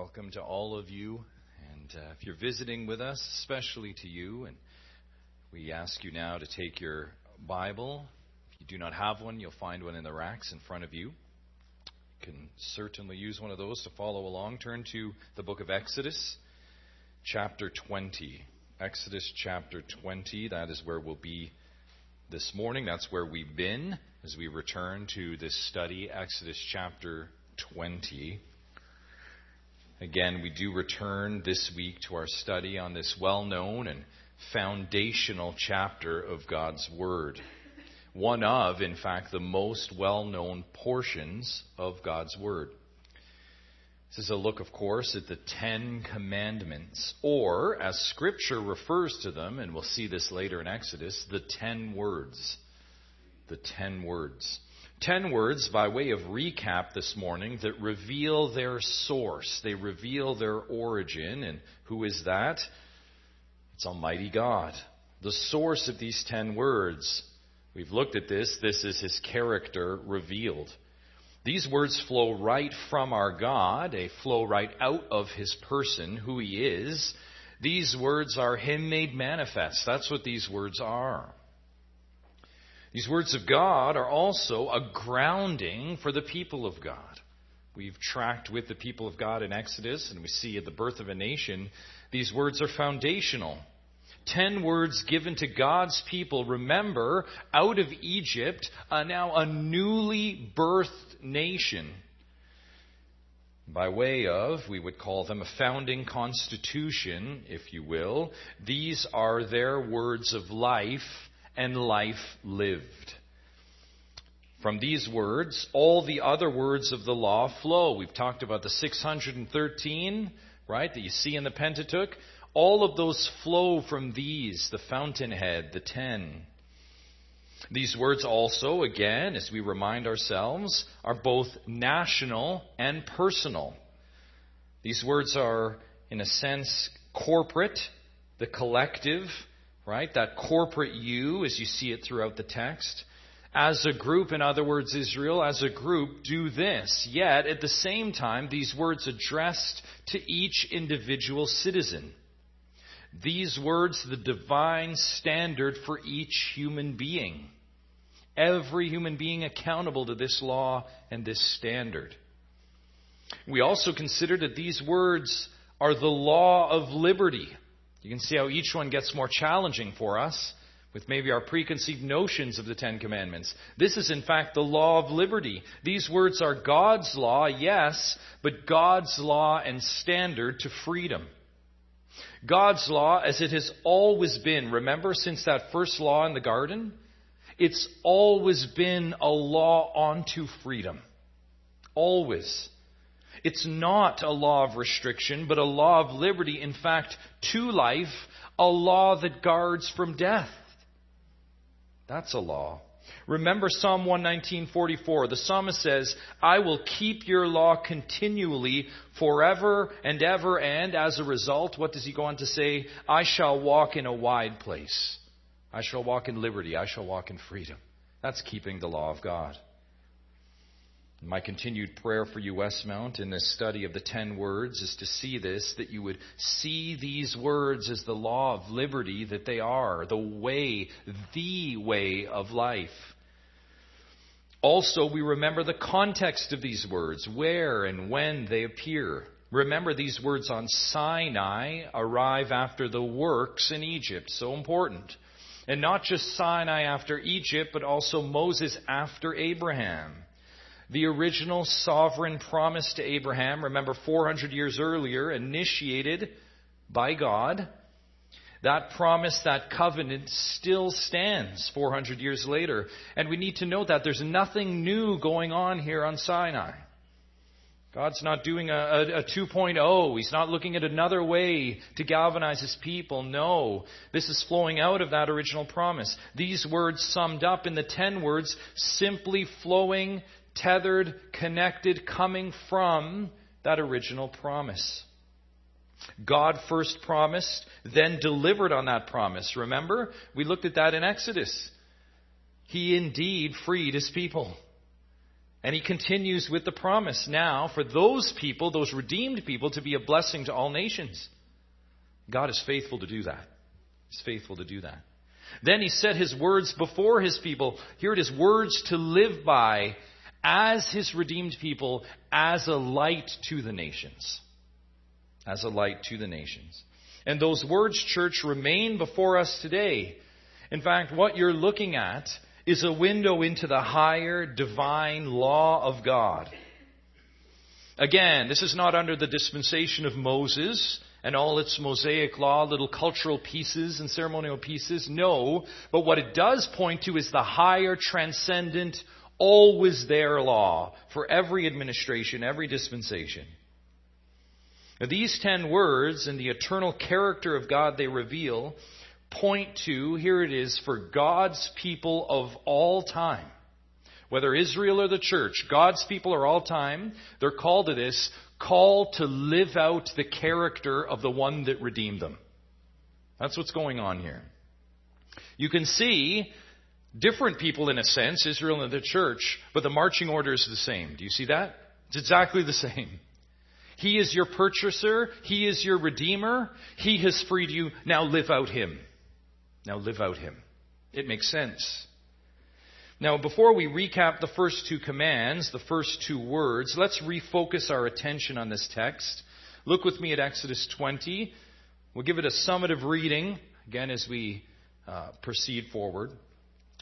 welcome to all of you. And uh, if you're visiting with us, especially to you, and we ask you now to take your Bible. If you do not have one, you'll find one in the racks in front of you. You can certainly use one of those to follow along. Turn to the book of Exodus, chapter 20. Exodus chapter 20, that is where we'll be this morning. That's where we've been as we return to this study, Exodus chapter 20. Again, we do return this week to our study on this well known and foundational chapter of God's Word. One of, in fact, the most well known portions of God's Word. This is a look, of course, at the Ten Commandments, or, as Scripture refers to them, and we'll see this later in Exodus, the Ten Words. The Ten Words. Ten words by way of recap this morning that reveal their source. They reveal their origin. And who is that? It's Almighty God. The source of these ten words. We've looked at this. This is His character revealed. These words flow right from our God. They flow right out of His person, who He is. These words are Him made manifest. That's what these words are. These words of God are also a grounding for the people of God. We've tracked with the people of God in Exodus, and we see at the birth of a nation, these words are foundational. Ten words given to God's people. Remember, out of Egypt, uh, now a newly birthed nation. By way of, we would call them a founding constitution, if you will. These are their words of life and life lived. From these words, all the other words of the law flow. We've talked about the 613, right, that you see in the Pentateuch. All of those flow from these, the fountainhead, the ten. These words also, again, as we remind ourselves, are both national and personal. These words are, in a sense, corporate, the collective, right? That corporate you, as you see it throughout the text. As a group, in other words, Israel, as a group, do this. Yet, at the same time, these words addressed to each individual citizen. These words, the divine standard for each human being. Every human being accountable to this law and this standard. We also consider that these words are the law of liberty. You can see how each one gets more challenging for us with maybe our preconceived notions of the Ten Commandments. This is, in fact, the law of liberty. These words are God's law, yes, but God's law and standard to freedom. God's law, as it has always been, remember since that first law in the garden? It's always been a law onto freedom. Always. It's not a law of restriction, but a law of liberty. In fact, to life, a law that guards from death. That's a law. Remember Psalm 119:44. The psalmist says, "I will keep your law continually forever and ever." And as a result, what does he go on to say? "I shall walk in a wide place. I shall walk in liberty. I shall walk in freedom." That's keeping the law of God. My continued prayer for you, Westmount, in this study of the ten words is to see this, that you would see these words as the law of liberty that they are, the way, the way of life. Also, we remember the context of these words, where and when they appear. Remember, these words on Sinai arrive after the works in Egypt. So important. And not just Sinai after Egypt, but also Moses after Abraham the original sovereign promise to Abraham, remember 400 years earlier, initiated by God. That promise, that covenant still stands 400 years later. And we need to know that there's nothing new going on here on Sinai. God's not doing a, a, a 2.0. He's not looking at another way to galvanize his people. No. This is flowing out of that original promise. These words summed up in the 10 words simply flowing tethered, connected, coming from that original promise. God first promised, then delivered on that promise. Remember? We looked at that in Exodus. He indeed freed his people. And he continues with the promise now for those people, those redeemed people, to be a blessing to all nations. God is faithful to do that. He's faithful to do that. Then he set his words before his people. Here it is words to live by as his redeemed people, as a light to the nations. As a light to the nations. And those words, church, remain before us today. In fact, what you're looking at is a window into the higher divine law of God. Again, this is not under the dispensation of Moses and all its Mosaic law, little cultural pieces and ceremonial pieces. No, but what it does point to is the higher, transcendent, always their law for every administration, every dispensation. Now, these ten words and the eternal character of God they reveal point to, here it is, for God's people of all time. Whether Israel or the church, God's people are all time. They're called to this call to live out the character of the one that redeemed them. That's what's going on here. You can see different people in a sense, Israel and the church, but the marching order is the same. Do you see that? It's exactly the same. He is your purchaser. He is your redeemer. He has freed you. Now live out Him. Now live out Him. It makes sense. Now, before we recap the first two commands, the first two words, let's refocus our attention on this text. Look with me at Exodus 20. We'll give it a summative reading, again, as we uh, proceed forward.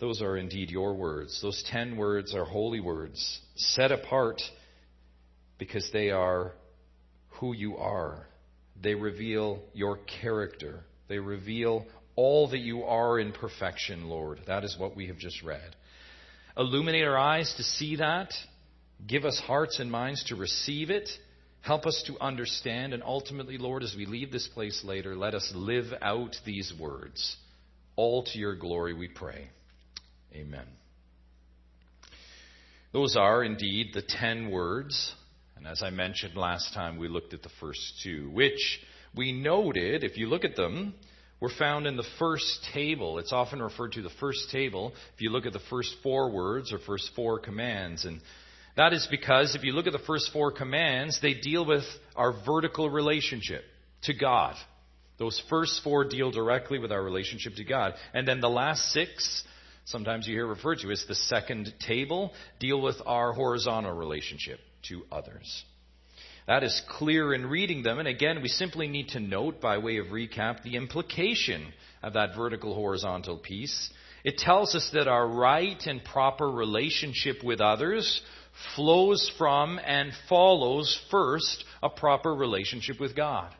those are indeed your words. Those ten words are holy words, set apart because they are who you are. They reveal your character. They reveal all that you are in perfection, Lord. That is what we have just read. Illuminate our eyes to see that. Give us hearts and minds to receive it. Help us to understand. And ultimately, Lord, as we leave this place later, let us live out these words. All to your glory, we pray. Amen. Those are indeed the ten words. And as I mentioned last time, we looked at the first two, which we noted, if you look at them, were found in the first table. It's often referred to the first table if you look at the first four words or first four commands. And that is because if you look at the first four commands, they deal with our vertical relationship to God. Those first four deal directly with our relationship to God. And then the last six, sometimes you hear referred to as the second table, deal with our horizontal relationship to others. That is clear in reading them. And again, we simply need to note, by way of recap, the implication of that vertical horizontal piece. It tells us that our right and proper relationship with others flows from and follows first a proper relationship with God.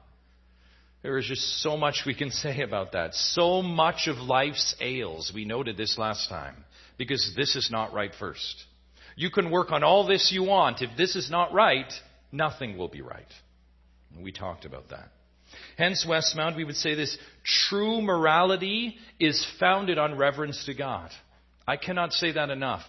There is just so much we can say about that. So much of life's ails, we noted this last time, because this is not right first. You can work on all this you want. If this is not right, nothing will be right. We talked about that. Hence, Westmount, we would say this true morality is founded on reverence to God. I cannot say that enough.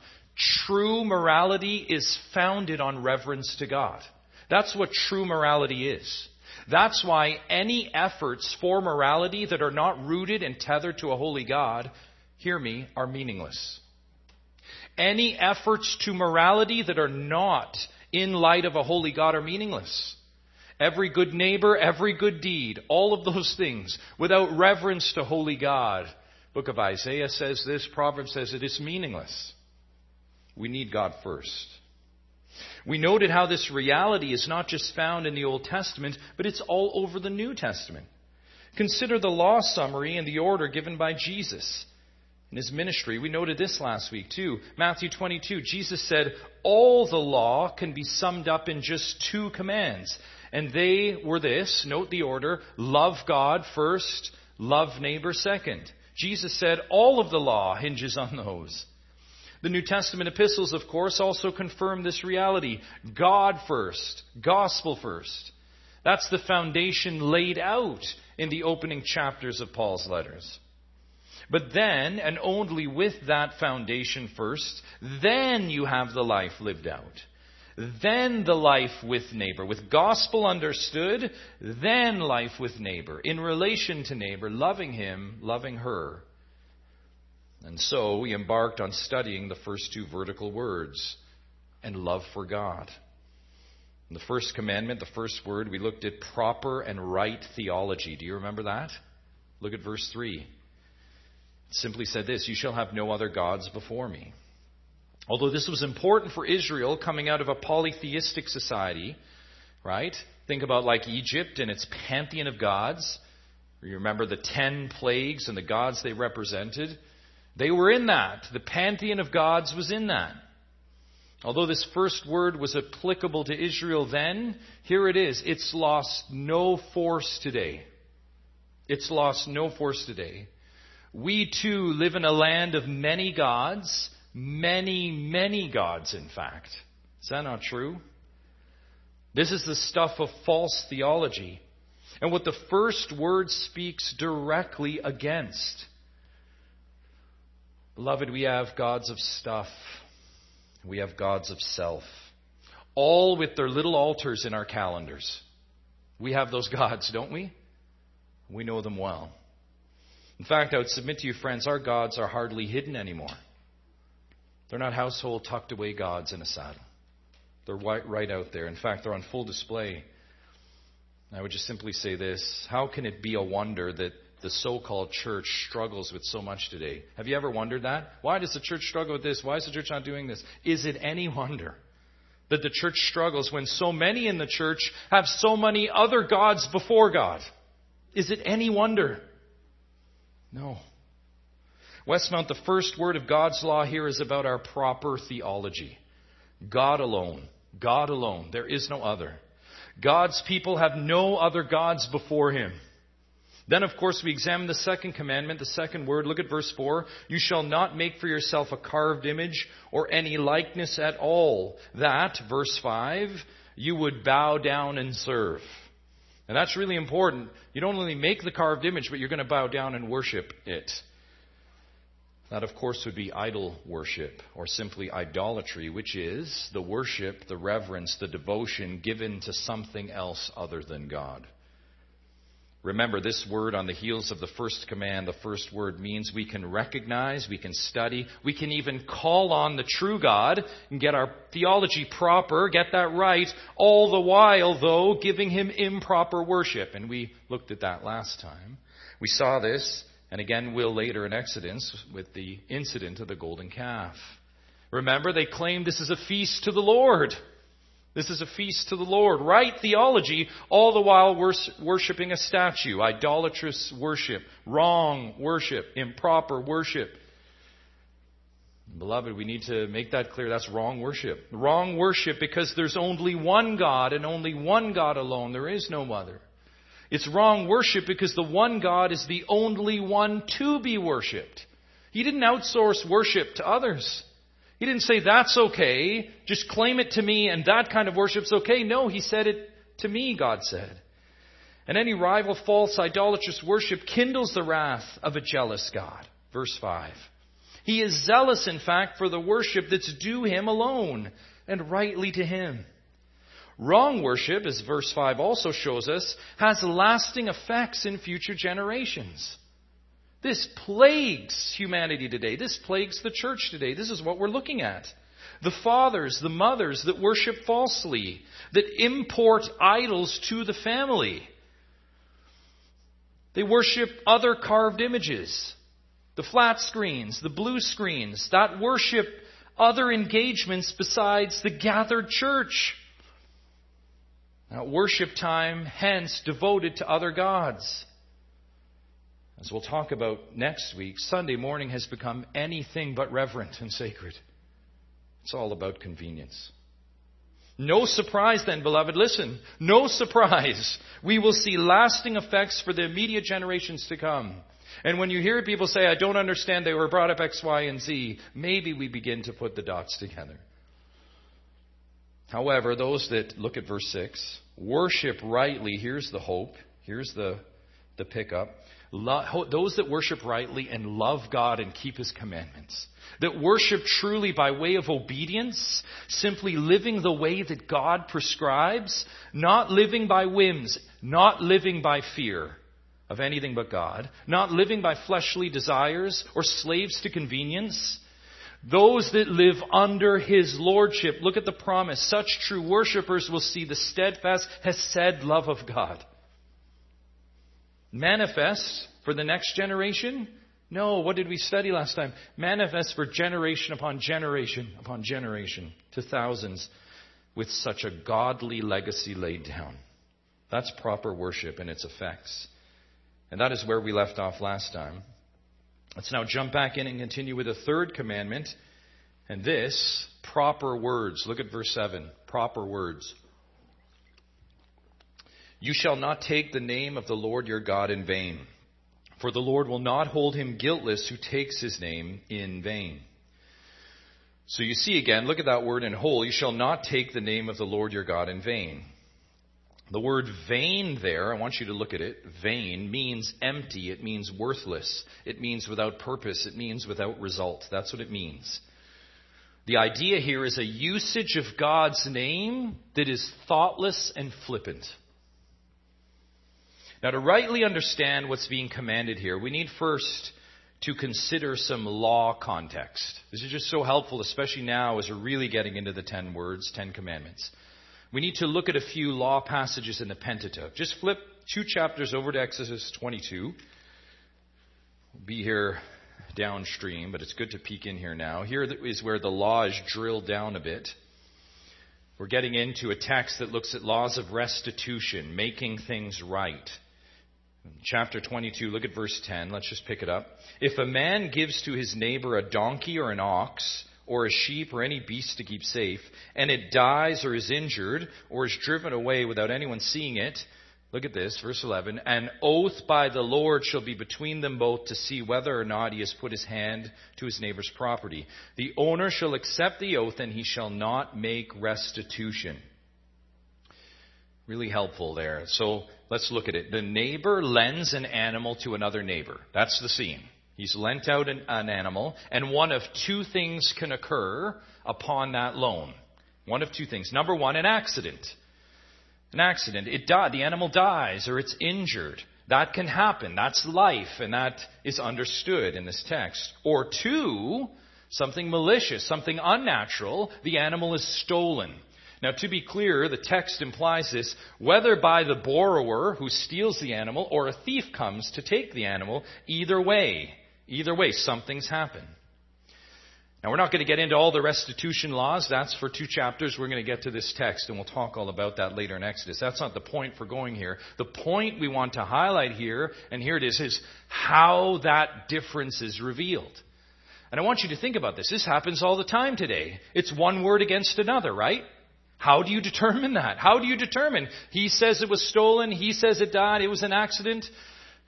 True morality is founded on reverence to God. That's what true morality is. That's why any efforts for morality that are not rooted and tethered to a holy God, hear me, are meaningless. Any efforts to morality that are not in light of a holy God are meaningless. Every good neighbor, every good deed, all of those things, without reverence to holy God. Book of Isaiah says this, Proverbs says it is meaningless. We need God first. We noted how this reality is not just found in the Old Testament, but it's all over the New Testament. Consider the law summary and the order given by Jesus in his ministry. We noted this last week too. Matthew 22, Jesus said, All the law can be summed up in just two commands. And they were this note the order love God first, love neighbor second. Jesus said all of the law hinges on those. The New Testament epistles, of course, also confirm this reality God first, gospel first. That's the foundation laid out in the opening chapters of Paul's letters. But then, and only with that foundation first, then you have the life lived out. Then the life with neighbor. With gospel understood, then life with neighbor. In relation to neighbor, loving him, loving her. And so we embarked on studying the first two vertical words and love for God. In the first commandment, the first word, we looked at proper and right theology. Do you remember that? Look at verse 3. It simply said this You shall have no other gods before me. Although this was important for Israel coming out of a polytheistic society, right? Think about like Egypt and its pantheon of gods. You remember the ten plagues and the gods they represented. They were in that. The pantheon of gods was in that. Although this first word was applicable to Israel then, here it is. It's lost no force today. It's lost no force today. We too live in a land of many gods, many, many gods, in fact. Is that not true? This is the stuff of false theology. And what the first word speaks directly against. Beloved, we have gods of stuff. We have gods of self. All with their little altars in our calendars. We have those gods, don't we? We know them well. In fact, I would submit to you, friends, our gods are hardly hidden anymore. They're not household tucked away gods in a saddle. They're right out there. In fact, they're on full display. I would just simply say this How can it be a wonder that the so called church struggles with so much today? Have you ever wondered that? Why does the church struggle with this? Why is the church not doing this? Is it any wonder that the church struggles when so many in the church have so many other gods before God? Is it any wonder? No. Westmount, the first word of God's law here is about our proper theology. God alone. God alone. There is no other. God's people have no other gods before him. Then, of course, we examine the second commandment, the second word. Look at verse 4. You shall not make for yourself a carved image or any likeness at all. That, verse 5, you would bow down and serve. And that's really important. You don't only make the carved image, but you're going to bow down and worship it. That, of course, would be idol worship, or simply idolatry, which is the worship, the reverence, the devotion given to something else other than God. Remember, this word on the heels of the first command, the first word means we can recognize, we can study, we can even call on the true God and get our theology proper, get that right, all the while, though, giving Him improper worship. And we looked at that last time. We saw this and again, will later in Exodus with the incident of the golden calf. Remember, they claimed this is a feast to the Lord. This is a feast to the Lord. Right theology, all the while worshiping a statue, idolatrous worship, wrong worship, improper worship. Beloved, we need to make that clear. That's wrong worship. Wrong worship because there's only one God and only one God alone. There is no other. It's wrong worship because the one God is the only one to be worshiped. He didn't outsource worship to others. He didn't say, that's okay, just claim it to me and that kind of worship's okay. No, he said it to me, God said. And any rival, false, idolatrous worship kindles the wrath of a jealous God. Verse 5. He is zealous, in fact, for the worship that's due him alone and rightly to him. Wrong worship, as verse 5 also shows us, has lasting effects in future generations. This plagues humanity today. This plagues the church today. This is what we're looking at. The fathers, the mothers that worship falsely, that import idols to the family. They worship other carved images, the flat screens, the blue screens, that worship other engagements besides the gathered church. Now, worship time, hence, devoted to other gods. As we'll talk about next week, Sunday morning has become anything but reverent and sacred. It's all about convenience. No surprise then, beloved. Listen, no surprise. We will see lasting effects for the immediate generations to come. And when you hear people say, I don't understand, they were brought up X, Y, and Z, maybe we begin to put the dots together. However, those that look at verse 6, worship rightly, here's the hope, here's the, the pickup. Those that worship rightly and love God and keep His commandments that worship truly by way of obedience, simply living the way that God prescribes, not living by whims, not living by fear of anything but God, not living by fleshly desires or slaves to convenience. Those that live under His Lordship, look at the promise. Such true worshippers will see the steadfast, hesed love of God. Manifest for the next generation no, what did we study last time? Manifest for generation upon generation upon generation to thousands with such a godly legacy laid down. That's proper worship and its effects. And that is where we left off last time. Let's now jump back in and continue with the third commandment. And this, proper words. Look at verse 7. Proper words. You shall not take the name of the Lord your God in vain for the Lord will not hold him guiltless who takes his name in vain. So you see again, look at that word in whole. You shall not take the name of the Lord your God in vain. The word vain there, I want you to look at it. Vain means empty. It means worthless. It means without purpose. It means without result. That's what it means. The idea here is a usage of God's name that is thoughtless and flippant. Now, to rightly understand what's being commanded here, we need first to consider some law context. This is just so helpful, especially now as we're really getting into the ten words, ten commandments. We need to look at a few law passages in the Pentateuch. Just flip two chapters over to Exodus 22. We'll be here downstream, but it's good to peek in here now. Here is where the law is drilled down a bit. We're getting into a text that looks at laws of restitution, making things right. Chapter 22, look at verse 10. Let's just pick it up. If a man gives to his neighbor a donkey or an ox, or a sheep or any beast to keep safe, and it dies or is injured, or is driven away without anyone seeing it, look at this, verse 11. An oath by the Lord shall be between them both to see whether or not he has put his hand to his neighbor's property. The owner shall accept the oath, and he shall not make restitution. Really helpful there. So let's look at it. The neighbor lends an animal to another neighbor. That's the scene. He's lent out an, an, animal, and one of two things can occur upon that loan. One of two things. Number one, an accident. An accident. It died. The animal dies or it's injured. That can happen. That's life, and that is understood in this text. Or two, something malicious, something unnatural. The animal is stolen. Now, to be clear, the text implies this whether by the borrower who steals the animal or a thief comes to take the animal, either way, either way, something's happened. Now, we're not going to get into all the restitution laws. That's for two chapters. We're going to get to this text, and we'll talk all about that later in Exodus. That's not the point for going here. The point we want to highlight here, and here it is, is how that difference is revealed. And I want you to think about this. This happens all the time today. It's one word against another, right? How do you determine that? How do you determine? He says it was stolen. He says it died. It was an accident.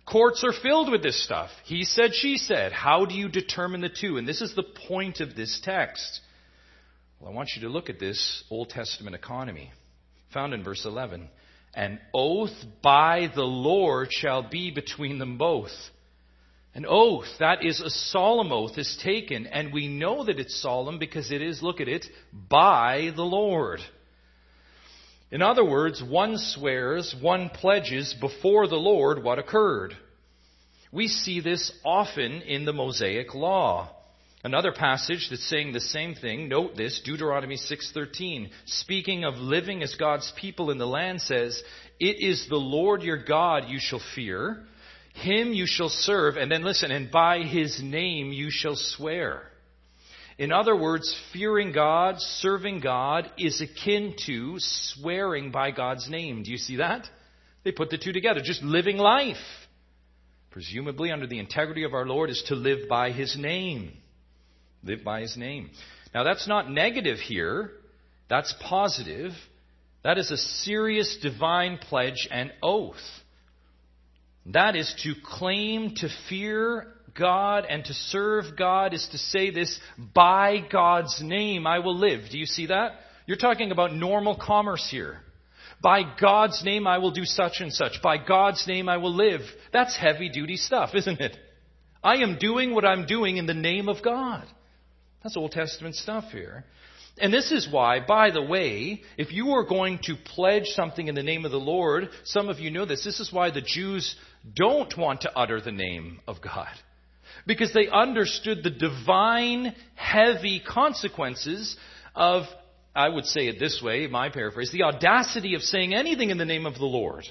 Courts are filled with this stuff. He said, she said. How do you determine the two? And this is the point of this text. Well, I want you to look at this Old Testament economy found in verse 11. An oath by the Lord shall be between them both. An oath, that is a solemn oath, is taken, and we know that it's solemn because it is, look at it, by the Lord. In other words, one swears, one pledges before the Lord what occurred. We see this often in the Mosaic Law. Another passage that's saying the same thing, note this, Deuteronomy 6:13, speaking of living as God's people in the land says, "It is the Lord your God you shall fear, him you shall serve, and then listen, and by his name you shall swear." In other words, fearing God, serving God is akin to swearing by God's name. Do you see that? They put the two together, just living life. Presumably under the integrity of our Lord is to live by his name. Live by his name. Now, that's not negative here, that's positive. That is a serious divine pledge and oath. That is to claim to fear God and to serve God is to say this by God's name I will live. Do you see that? You're talking about normal commerce here. By God's name I will do such and such. By God's name I will live. That's heavy duty stuff, isn't it? I am doing what I'm doing in the name of God. That's Old Testament stuff here. And this is why, by the way, if you are going to pledge something in the name of the Lord, some of you know this, this is why the Jews don't want to utter the name of God. Because they understood the divine, heavy consequences of, I would say it this way, my paraphrase, the audacity of saying anything in the name of the Lord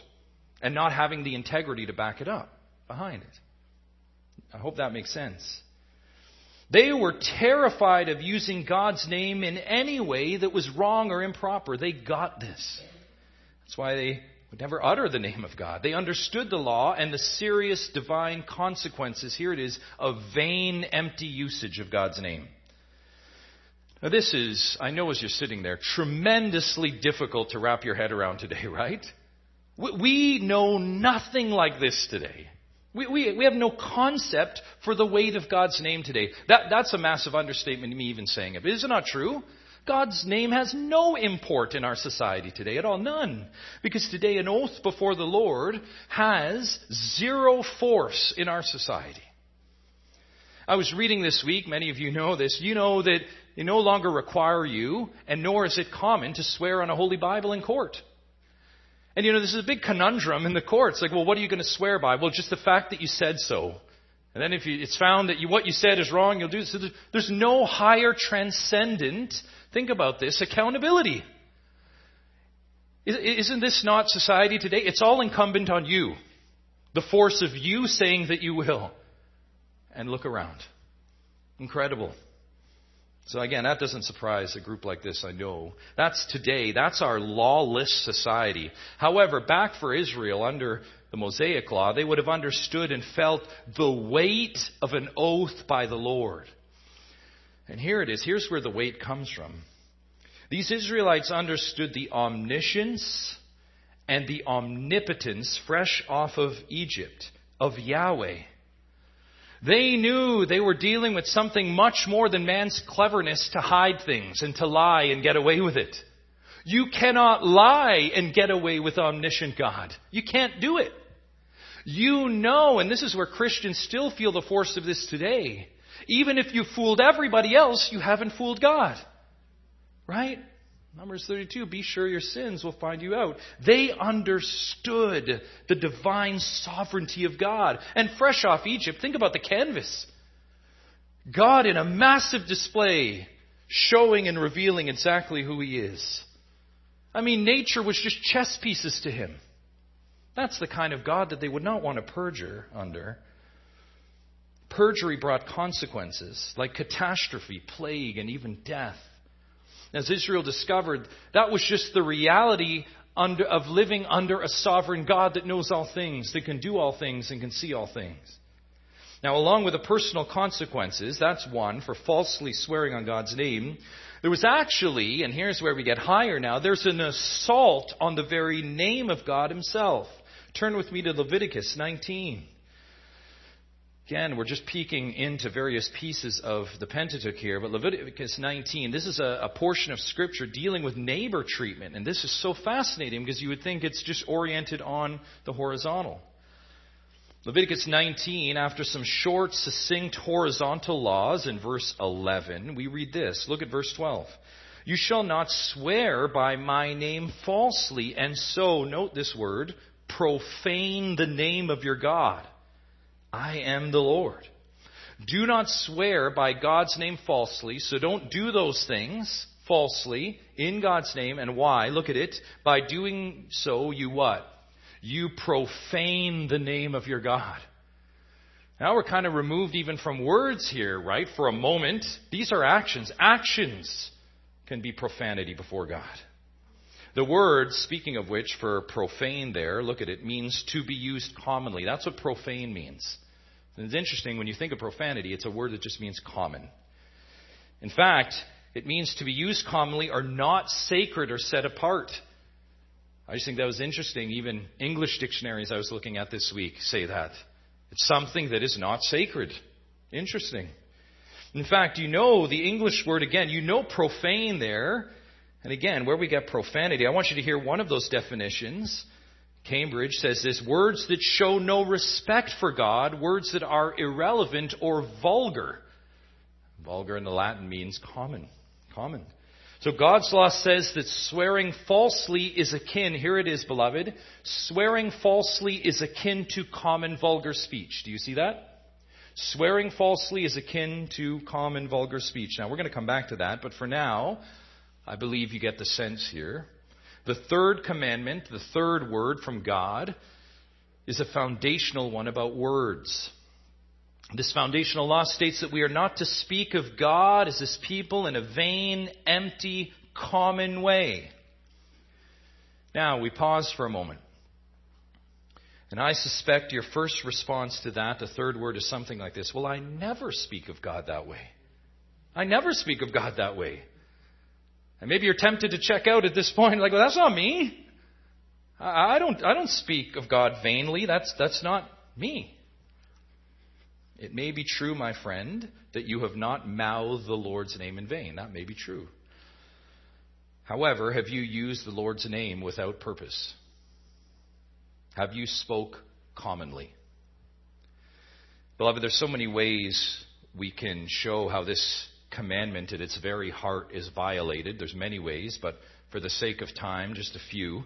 and not having the integrity to back it up behind it. I hope that makes sense. They were terrified of using God's name in any way that was wrong or improper. They got this. That's why they would never utter the name of God. They understood the law and the serious divine consequences, here it is, of vain, empty usage of God's name. Now, this is, I know as you're sitting there, tremendously difficult to wrap your head around today, right? We know nothing like this today. We, we, we have no concept for the weight of God's name today. That, that's a massive understatement, me even saying it. But is it not true? God's name has no import in our society today at all. None. Because today an oath before the Lord has zero force in our society. I was reading this week, many of you know this, you know that they no longer require you, and nor is it common to swear on a Holy Bible in court. And you know, this is a big conundrum in the courts. Like, well, what are you going to swear by? Well, just the fact that you said so. And then if you, it's found that you, what you said is wrong, you'll do so. There's no higher transcendent, think about this, accountability. Isn't this not society today? It's all incumbent on you. The force of you saying that you will. And look around. Incredible. So again, that doesn't surprise a group like this, I know. That's today. That's our lawless society. However, back for Israel under the Mosaic law, they would have understood and felt the weight of an oath by the Lord. And here it is. Here's where the weight comes from. These Israelites understood the omniscience and the omnipotence fresh off of Egypt, of Yahweh. They knew they were dealing with something much more than man's cleverness to hide things and to lie and get away with it. You cannot lie and get away with omniscient God. You can't do it. You know, and this is where Christians still feel the force of this today. Even if you fooled everybody else, you haven't fooled God. Right? Numbers 32, be sure your sins will find you out. They understood the divine sovereignty of God. And fresh off Egypt, think about the canvas. God in a massive display, showing and revealing exactly who He is. I mean, nature was just chess pieces to Him. That's the kind of God that they would not want to perjure under. Perjury brought consequences like catastrophe, plague, and even death. As Israel discovered, that was just the reality under, of living under a sovereign God that knows all things, that can do all things, and can see all things. Now, along with the personal consequences, that's one, for falsely swearing on God's name, there was actually, and here's where we get higher now, there's an assault on the very name of God Himself. Turn with me to Leviticus 19. Again, we're just peeking into various pieces of the Pentateuch here, but Leviticus 19, this is a, a, portion of Scripture dealing with neighbor treatment. And this is so fascinating because you would think it's just oriented on the horizontal. Leviticus 19, after some short, succinct horizontal laws in verse 11, we read this. Look at verse 12. You shall not swear by my name falsely, and so, note this word, profane the name of your God. I am the Lord. Do not swear by God's name falsely, so don't do those things falsely in God's name. And why? Look at it. By doing so, you what? You profane the name of your God. Now we're kind of removed even from words here, right? For a moment. These are actions. Actions can be profanity before God. The word, speaking of which, for profane there, look at it, means to be used commonly. That's what profane means. And it's interesting, when you think of profanity, it's a word that just means common. In fact, it means to be used commonly or not sacred or set apart. I just think that was interesting. Even English dictionaries I was looking at this week say that. It's something that is not sacred. Interesting. In fact, you know the English word again, you know profane there. And again, where we get profanity, I want you to hear one of those definitions. Cambridge says this words that show no respect for God, words that are irrelevant or vulgar. Vulgar in the Latin means common. Common. So God's law says that swearing falsely is akin, here it is, beloved, swearing falsely is akin to common vulgar speech. Do you see that? Swearing falsely is akin to common vulgar speech. Now, we're going to come back to that, but for now, I believe you get the sense here. The third commandment, the third word from God, is a foundational one about words. This foundational law states that we are not to speak of God as His people in a vain, empty, common way. Now, we pause for a moment. And I suspect your first response to that, the third word, is something like this Well, I never speak of God that way. I never speak of God that way. And maybe you're tempted to check out at this point, like, well, that's not me. I don't, I don't speak of God vainly. That's, that's not me. It may be true, my friend, that you have not mouthed the Lord's name in vain. That may be true. However, have you used the Lord's name without purpose? Have you spoke commonly? Beloved, there's so many ways we can show how this commandment at its very heart is violated. There's many ways, but for the sake of time, just a few.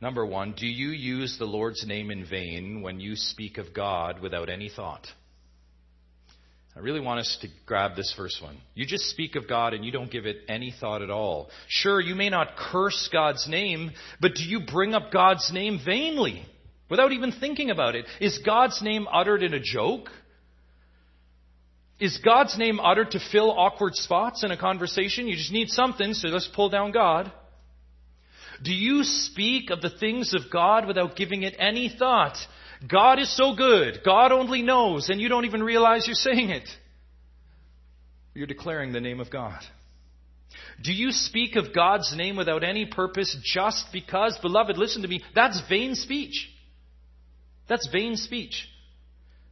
Number one, do you use the Lord's name in vain when you speak of God without any thought? I really want us to grab this first one. You just speak of God and you don't give it any thought at all. Sure, you may not curse God's name, but do you bring up God's name vainly without even thinking about it? Is God's name uttered in a joke? Is God's name uttered to fill awkward spots in a conversation? You just need something, so let's pull down God. Do you speak of the things of God without giving it any thought? God is so good. God only knows, and you don't even realize you're saying it. You're declaring the name of God. Do you speak of God's name without any purpose just because? Beloved, listen to me. That's vain speech. That's vain speech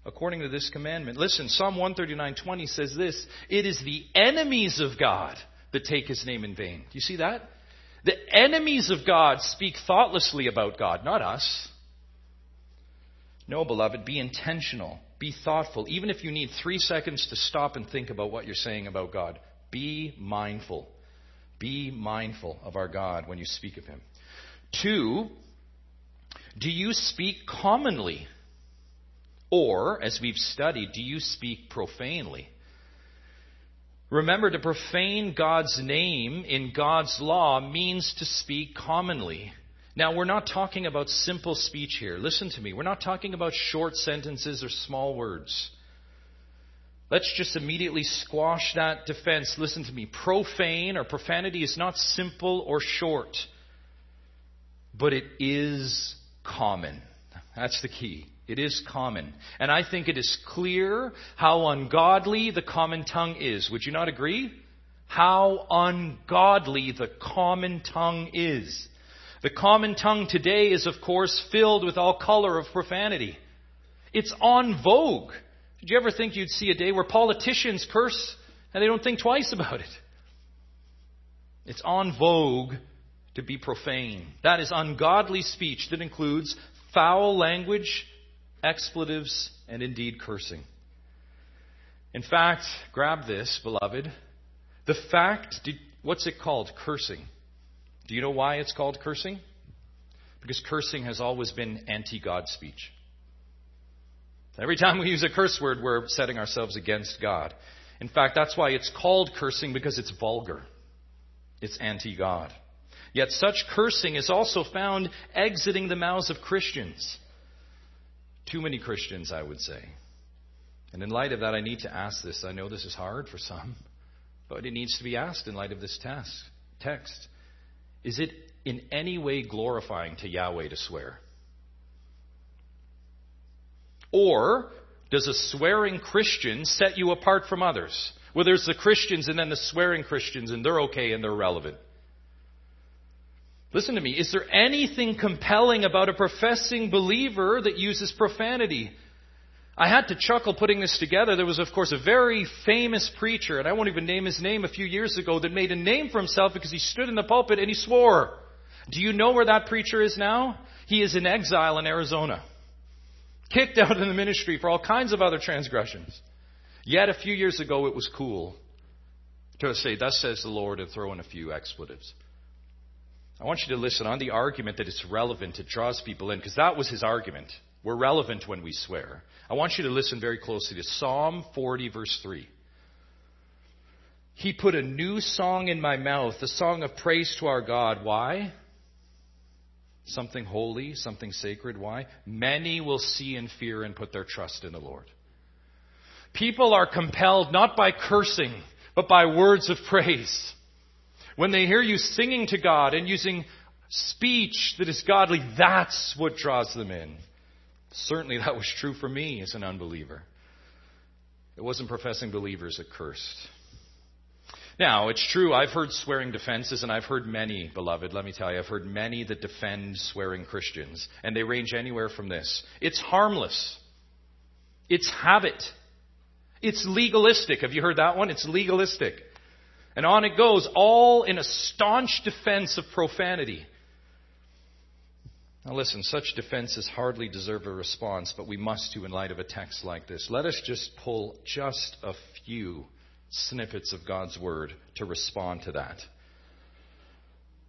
according to this commandment. Listen, Psalm 139:20 says this, "It is the enemies of God that take his name in vain." Do you see that? The enemies of God speak thoughtlessly about God, not us. No, beloved, be intentional. Be thoughtful. Even if you need three seconds to stop and think about what you're saying about God, be mindful. Be mindful of our God when you speak of Him. Two, do you speak commonly? Or, as we've studied, do you speak profanely? Remember, to profane God's name in God's law means to speak commonly. Now, we're not talking about simple speech here. Listen to me. We're not talking about short sentences or small words. Let's just immediately squash that defense. Listen to me. Profane or profanity is not simple or short, but it is common. That's the key. It is common. And I think it is clear how ungodly the common tongue is. Would you not agree? How ungodly the common tongue is. The common tongue today is, of course, filled with all color of profanity. It's on vogue. Did you ever think you'd see a day where politicians curse and they don't think twice about it? It's on vogue to be profane. That is ungodly speech that includes foul language, expletives, and indeed cursing. In fact, grab this, beloved. The fact, what's it called? Cursing. Do you know why it's called cursing? Because cursing has always been anti God speech. Every time we use a curse word, we're setting ourselves against God. In fact, that's why it's called cursing because it's vulgar. It's anti God. Yet such cursing is also found exiting the mouths of Christians. Too many Christians, I would say. And in light of that, I need to ask this. I know this is hard for some, but it needs to be asked in light of this text. Is it in any way glorifying to Yahweh to swear? Or does a swearing Christian set you apart from others? Well, there's the Christians and then the swearing Christians, and they're okay and they're relevant. Listen to me. Is there anything compelling about a professing believer that uses profanity? I had to chuckle putting this together. There was, of course, a very famous preacher, and I won't even name his name, a few years ago, that made a name for himself because he stood in the pulpit and he swore. Do you know where that preacher is now? He is in exile in Arizona. Kicked out of the ministry for all kinds of other transgressions. Yet a few years ago it was cool to say, Thus says the Lord, and throw in a few expletives. I want you to listen on the argument that it's relevant, it draws people in, because that was his argument. We're relevant when we swear. I want you to listen very closely to Psalm 40, verse 3. He put a new song in my mouth, a song of praise to our God. Why? Something holy, something sacred. Why? Many will see and fear and put their trust in the Lord. People are compelled not by cursing, but by words of praise. When they hear you singing to God and using speech that is godly, that's what draws them in. Certainly that was true for me as an unbeliever. It wasn't professing believers that cursed. Now, it's true, I've heard swearing defenses, and I've heard many, beloved, let me tell you, I've heard many that defend swearing Christians, and they range anywhere from this. It's harmless. It's habit. It's legalistic. Have you heard that one? It's legalistic. And on it goes, all in a staunch defense of profanity. Now, listen, such defenses hardly deserve a response, but we must do in light of a text like this. Let us just pull just a few snippets of God's Word to respond to that.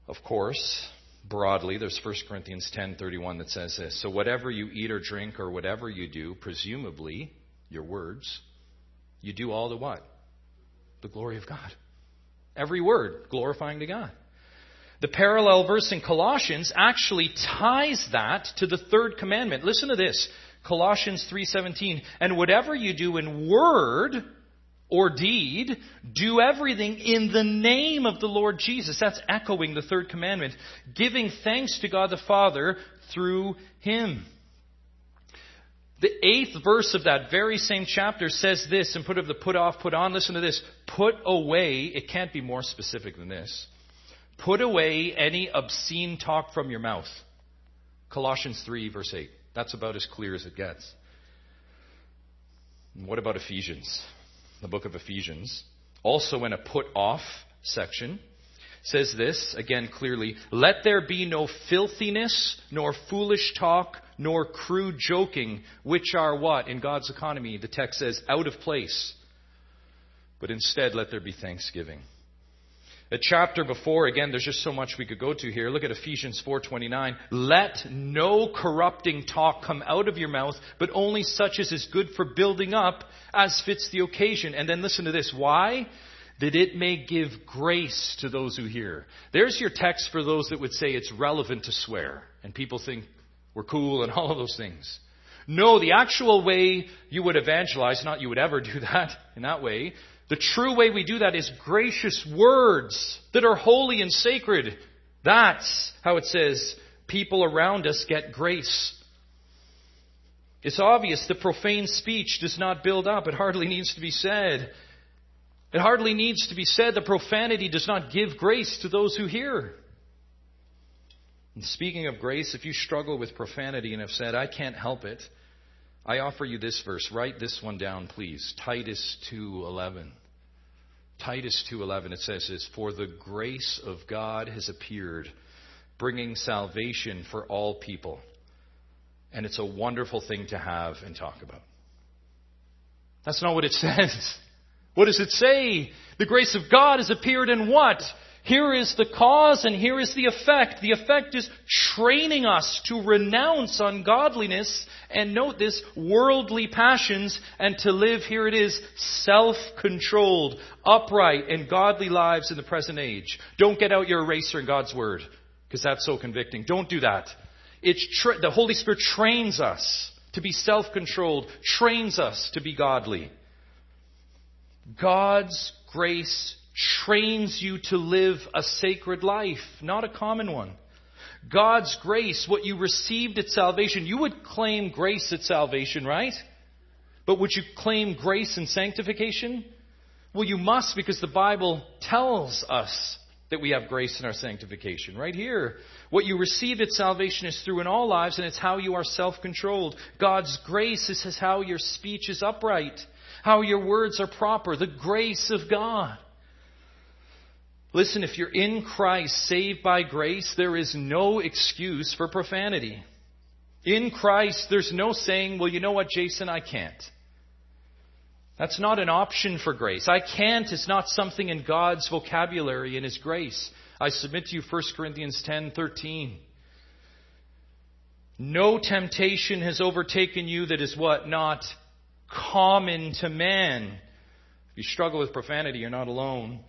Of course, broadly, there's 1 Corinthians 10:31 that says this. So whatever you eat or drink or whatever you do, presumably, your words, you do all the what? The glory of God. Every word glorifying to God. The parallel verse in Colossians actually ties that to the third commandment. Listen to this. Colossians 3:17, and whatever you do in word or deed, do everything in the name of the Lord Jesus. That's echoing the third commandment, giving thanks to God the Father through him. The eighth verse of that very same chapter says this, and put of the put off, put on, listen to this. Put away, it can't be more specific than this. Put away any obscene talk from your mouth. Colossians 3, verse 8. That's about as clear as it gets. And what about Ephesians? The book of Ephesians. Also in a put off section says this, again clearly, let there be no filthiness, nor foolish talk, nor crude joking, which are what? In God's economy, the text says, out of place. But instead, let there be thanksgiving. A chapter before, again, there's just so much we could go to here. Look at Ephesians 4:29. Let no corrupting talk come out of your mouth, but only such as is good for building up as fits the occasion. And then listen to this. Why? That it may give grace to those who hear. There's your text for those that would say it's relevant to swear. And people think we're cool and all of those things. No, the actual way you would evangelize, not you would ever do that in that way, the true way we do that is gracious words that are holy and sacred. That's how it says people around us get grace. It's obvious that profane speech does not build up. It hardly needs to be said. It hardly needs to be said that profanity does not give grace to those who hear. And speaking of grace, if you struggle with profanity and have said, I can't help it, I offer you this verse. Write this one down, please. Titus 2:11. Titus 2:11 it says this, "For the grace of God has appeared, bringing salvation for all people." And it's a wonderful thing to have and talk about. That's not what it says. What does it say? The grace of God has appeared in what? Here is the cause and here is the effect. The effect is training us to renounce ungodliness and note this, worldly passions and to live, here it is, self-controlled, upright and godly lives in the present age. Don't get out your eraser in God's Word because that's so convicting. Don't do that. It's tra- the Holy Spirit trains us to be self-controlled, trains us to be godly. God's grace trains you to live a sacred life, not a common one. God's grace, what you received at salvation, you would claim grace at salvation, right? But would you claim grace and sanctification? Well, you must because the Bible tells us that we have grace in our sanctification. Right here. What you receive at salvation is through in all lives, and it's how you are self controlled. God's grace is how your speech is upright, how your words are proper, the grace of God. Listen, if you're in Christ, saved by grace, there is no excuse for profanity. In Christ, there's no saying, well, you know what, Jason, I can't. That's not an option for grace. I can't is not something in God's vocabulary in His grace. I submit to you 1 Corinthians 10:13. No temptation has overtaken you that is what? Not common to man. If you struggle with profanity, you're not alone.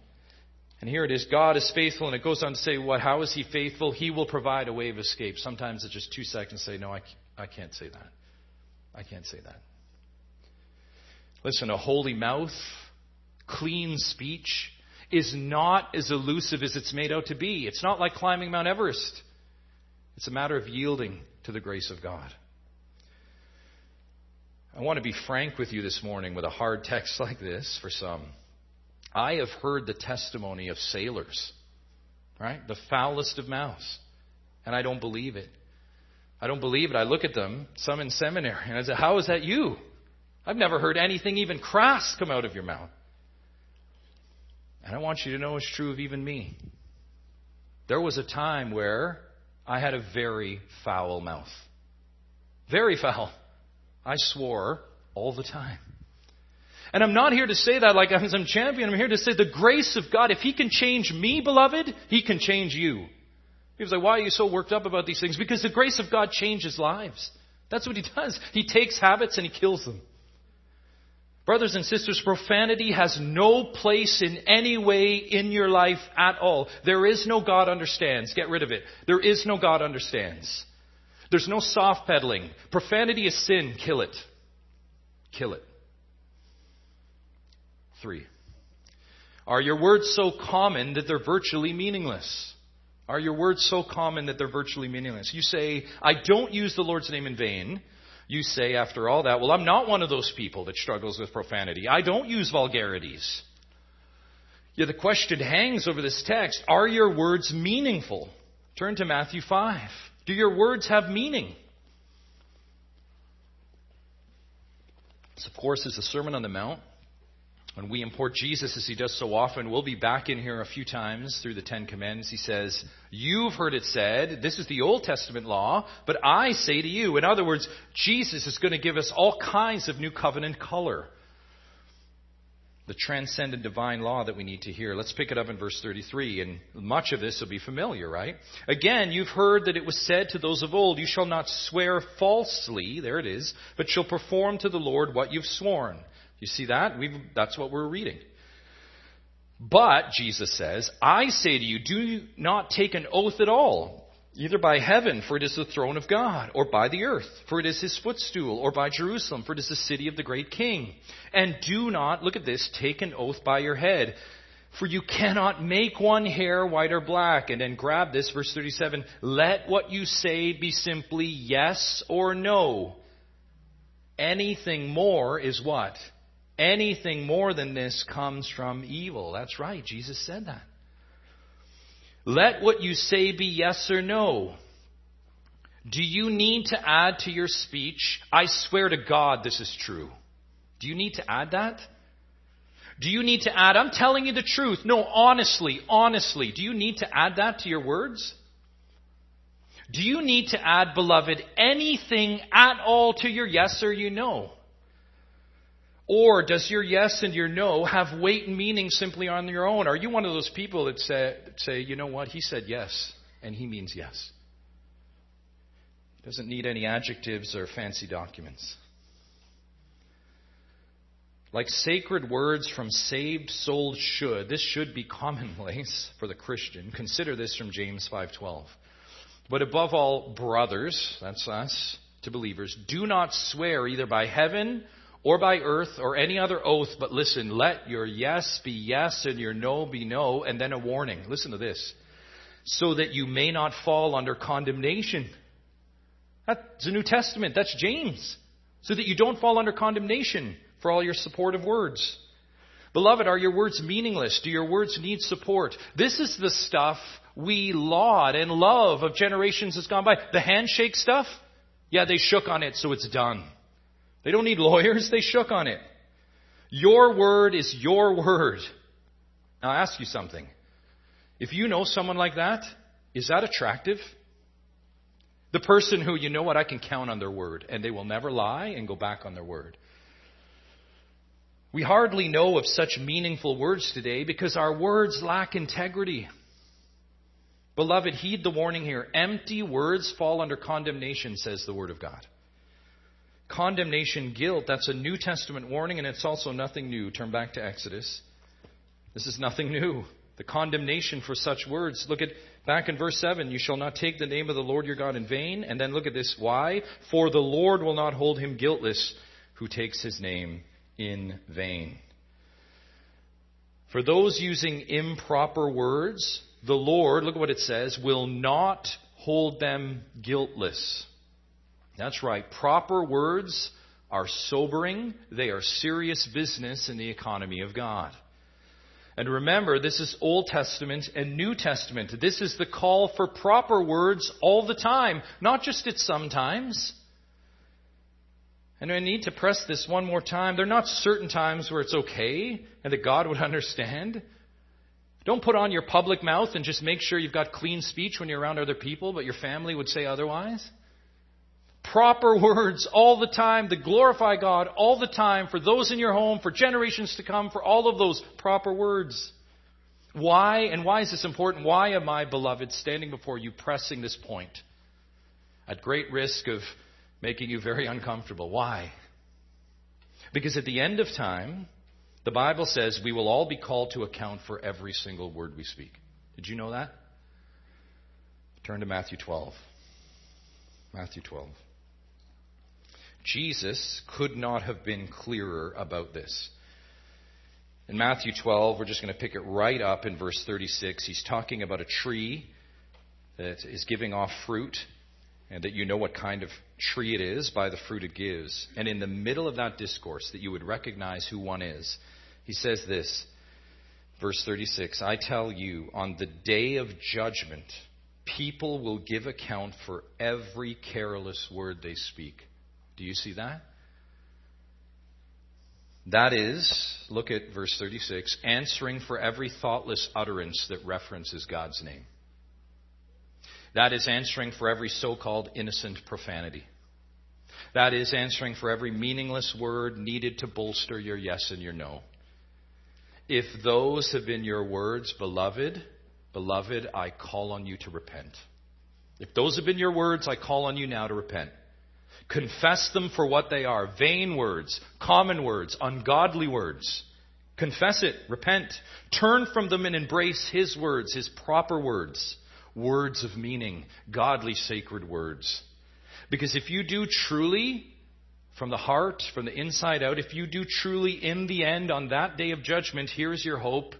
And here it is God is faithful, and it goes on to say, what? How is He faithful? He will provide a way of escape. Sometimes it's just two seconds say, No, I, I can't say that. I can't say that. Listen, a holy mouth, clean speech is not as elusive as it's made out to be. It's not like climbing Mount Everest. It's a matter of yielding to the grace of God. I want to be frank with you this morning with a hard text like this for some. I have heard the testimony of sailors, right? The foulest of mouths. And I don't believe it. I don't believe it. I look at them, some in seminary, and I say, How is that you? I've never heard anything even crass come out of your mouth. And I want you to know it's true of even me. There was a time where I had a very foul mouth. Very foul. I swore all the time. And I'm not here to say that like I'm some champion. I'm here to say the grace of God. If He can change me, beloved, He can change you. People say, why are you so worked up about these things? Because the grace of God changes lives. That's what He does. He takes habits and He kills them. Brothers and sisters, profanity has no place in any way in your life at all. There is no God understands. Get rid of it. There is no God understands. There's no soft pedaling. Profanity is sin. Kill it. Kill it. Three. Are your words so common that they're virtually meaningless? Are your words so common that they're virtually meaningless? You say, I don't use the Lord's name in vain. You say, after all that, well, I'm not one of those people that struggles with profanity. I don't use vulgarities. Yeah, the question hangs over this text Are your words meaningful? Turn to Matthew 5. Do your words have meaning? This, of course, is the Sermon on the Mount. When we import Jesus, as he does so often, we'll be back in here a few times through the Ten Commandments. He says, You've heard it said, this is the Old Testament law, but I say to you. In other words, Jesus is going to give us all kinds of new covenant color. The transcendent divine law that we need to hear. Let's pick it up in verse 33, and much of this will be familiar, right? Again, you've heard that it was said to those of old, You shall not swear falsely, there it is, but shall perform to the Lord what you've sworn. You see that? We've, that's what we're reading. But, Jesus says, I say to you, do not take an oath at all, either by heaven, for it is the throne of God, or by the earth, for it is his footstool, or by Jerusalem, for it is the city of the great king. And do not, look at this, take an oath by your head, for you cannot make one hair white or black. And then grab this, verse 37, let what you say be simply yes or no. Anything more is what? Anything more than this comes from evil. That's right, Jesus said that. Let what you say be yes or no. Do you need to add to your speech, I swear to God this is true? Do you need to add that? Do you need to add, I'm telling you the truth? No, honestly, honestly, do you need to add that to your words? Do you need to add, beloved, anything at all to your yes or your no? Or does your yes and your no have weight and meaning simply on your own? Are you one of those people that say, say you know what, he said yes, and he means yes? Doesn't need any adjectives or fancy documents. Like sacred words from saved souls should, this should be commonplace for the Christian. Consider this from James 5:12. But above all, brothers, that's us, to believers, do not swear either by heaven or by earth or any other oath, but listen, let your yes be yes and your no be no, and then a warning. Listen to this. So that you may not fall under condemnation. That's the New Testament. That's James. So that you don't fall under condemnation for all your supportive words. Beloved, are your words meaningless? Do your words need support? This is the stuff we laud and love of generations that's gone by. The handshake stuff, yeah, they shook on it, so it's done. They don't need lawyers, they shook on it. Your word is your word. Now, I'll ask you something. If you know someone like that, is that attractive? The person who, you know what, I can count on their word, and they will never lie and go back on their word. We hardly know of such meaningful words today because our words lack integrity. Beloved, heed the warning here. Empty words fall under condemnation, says the Word of God. Condemnation, guilt, that's a New Testament warning, and it's also nothing new. Turn back to Exodus. This is nothing new. The condemnation for such words. Look at back in verse 7 You shall not take the name of the Lord your God in vain. And then look at this. Why? For the Lord will not hold him guiltless who takes his name in vain. For those using improper words, the Lord, look at what it says, will not hold them guiltless. That's right. Proper words are sobering. They are serious business in the economy of God. And remember, this is Old Testament and New Testament. This is the call for proper words all the time, not just at some times. And I need to press this one more time. There are not certain times where it's okay and that God would understand. Don't put on your public mouth and just make sure you've got clean speech when you're around other people, but your family would say otherwise. Proper words all the time to glorify God all the time for those in your home, for generations to come, for all of those proper words. Why, and why is this important? Why am I, beloved, standing before you pressing this point? At great risk of making you very uncomfortable. Why? Because at the end of time, the Bible says we will all be called to account for every single word we speak. Did you know that? Turn to Matthew 12. Matthew 12. Jesus could not have been clearer about this. In Matthew 12, we're just going to pick it right up in verse 36. He's talking about a tree that is giving off fruit, and that you know what kind of tree it is by the fruit it gives. And in the middle of that discourse, that you would recognize who one is, he says this, verse 36 I tell you, on the day of judgment, people will give account for every careless word they speak. Do you see that? That is, look at verse 36, answering for every thoughtless utterance that references God's name. That is answering for every so called innocent profanity. That is answering for every meaningless word needed to bolster your yes and your no. If those have been your words, beloved, beloved, I call on you to repent. If those have been your words, I call on you now to repent. Confess them for what they are vain words, common words, ungodly words. Confess it, repent. Turn from them and embrace His words, His proper words, words of meaning, godly, sacred words. Because if you do truly from the heart, from the inside out, if you do truly in the end on that day of judgment, here's your hope.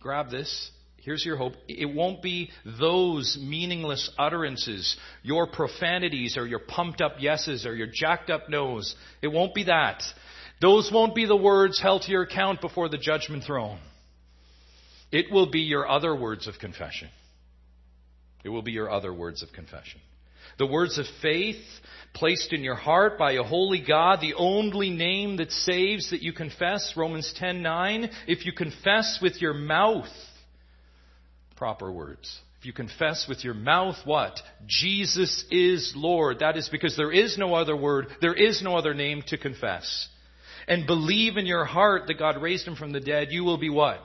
Grab this. Here's your hope. It won't be those meaningless utterances, your profanities or your pumped up yeses or your jacked up no's. It won't be that. Those won't be the words held to your account before the judgment throne. It will be your other words of confession. It will be your other words of confession. The words of faith placed in your heart by a holy God, the only name that saves that you confess, Romans 10:9, if you confess with your mouth proper words. If you confess with your mouth what? Jesus is Lord. That is because there is no other word, there is no other name to confess. And believe in your heart that God raised him from the dead, you will be what?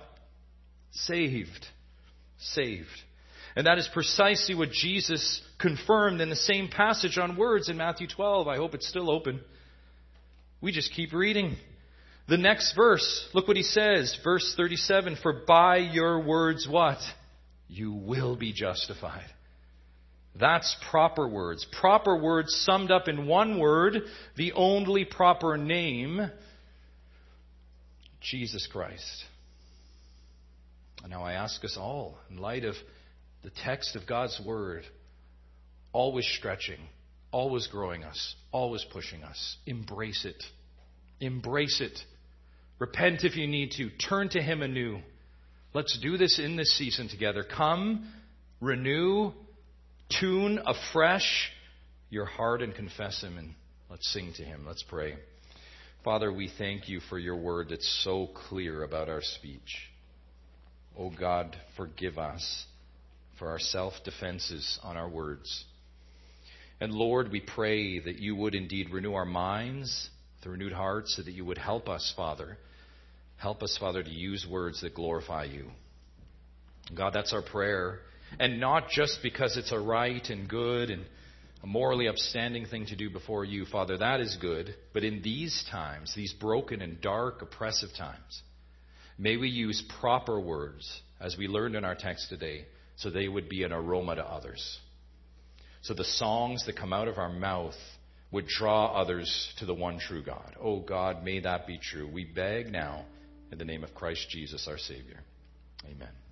Saved. Saved. And that is precisely what Jesus confirmed in the same passage on words in Matthew 12. I hope it's still open. We just keep reading. The next verse, look what he says, verse 37, for by your words what? You will be justified. That's proper words. Proper words summed up in one word, the only proper name, Jesus Christ. Now I ask us all, in light of the text of God's Word, always stretching, always growing us, always pushing us. Embrace it. Embrace it. Repent if you need to. Turn to Him anew. Let's do this in this season together. Come, renew, tune afresh your heart and confess Him, and let's sing to Him. Let's pray. Father, we thank you for your word that's so clear about our speech. Oh God, forgive us for our self defenses on our words. And Lord, we pray that you would indeed renew our minds, the renewed hearts, so that you would help us, Father. Help us, Father, to use words that glorify you. God, that's our prayer. And not just because it's a right and good and a morally upstanding thing to do before you, Father, that is good. But in these times, these broken and dark, oppressive times, may we use proper words, as we learned in our text today, so they would be an aroma to others. So the songs that come out of our mouth would draw others to the one true God. Oh God, may that be true. We beg now in the name of Christ Jesus, our Savior. Amen.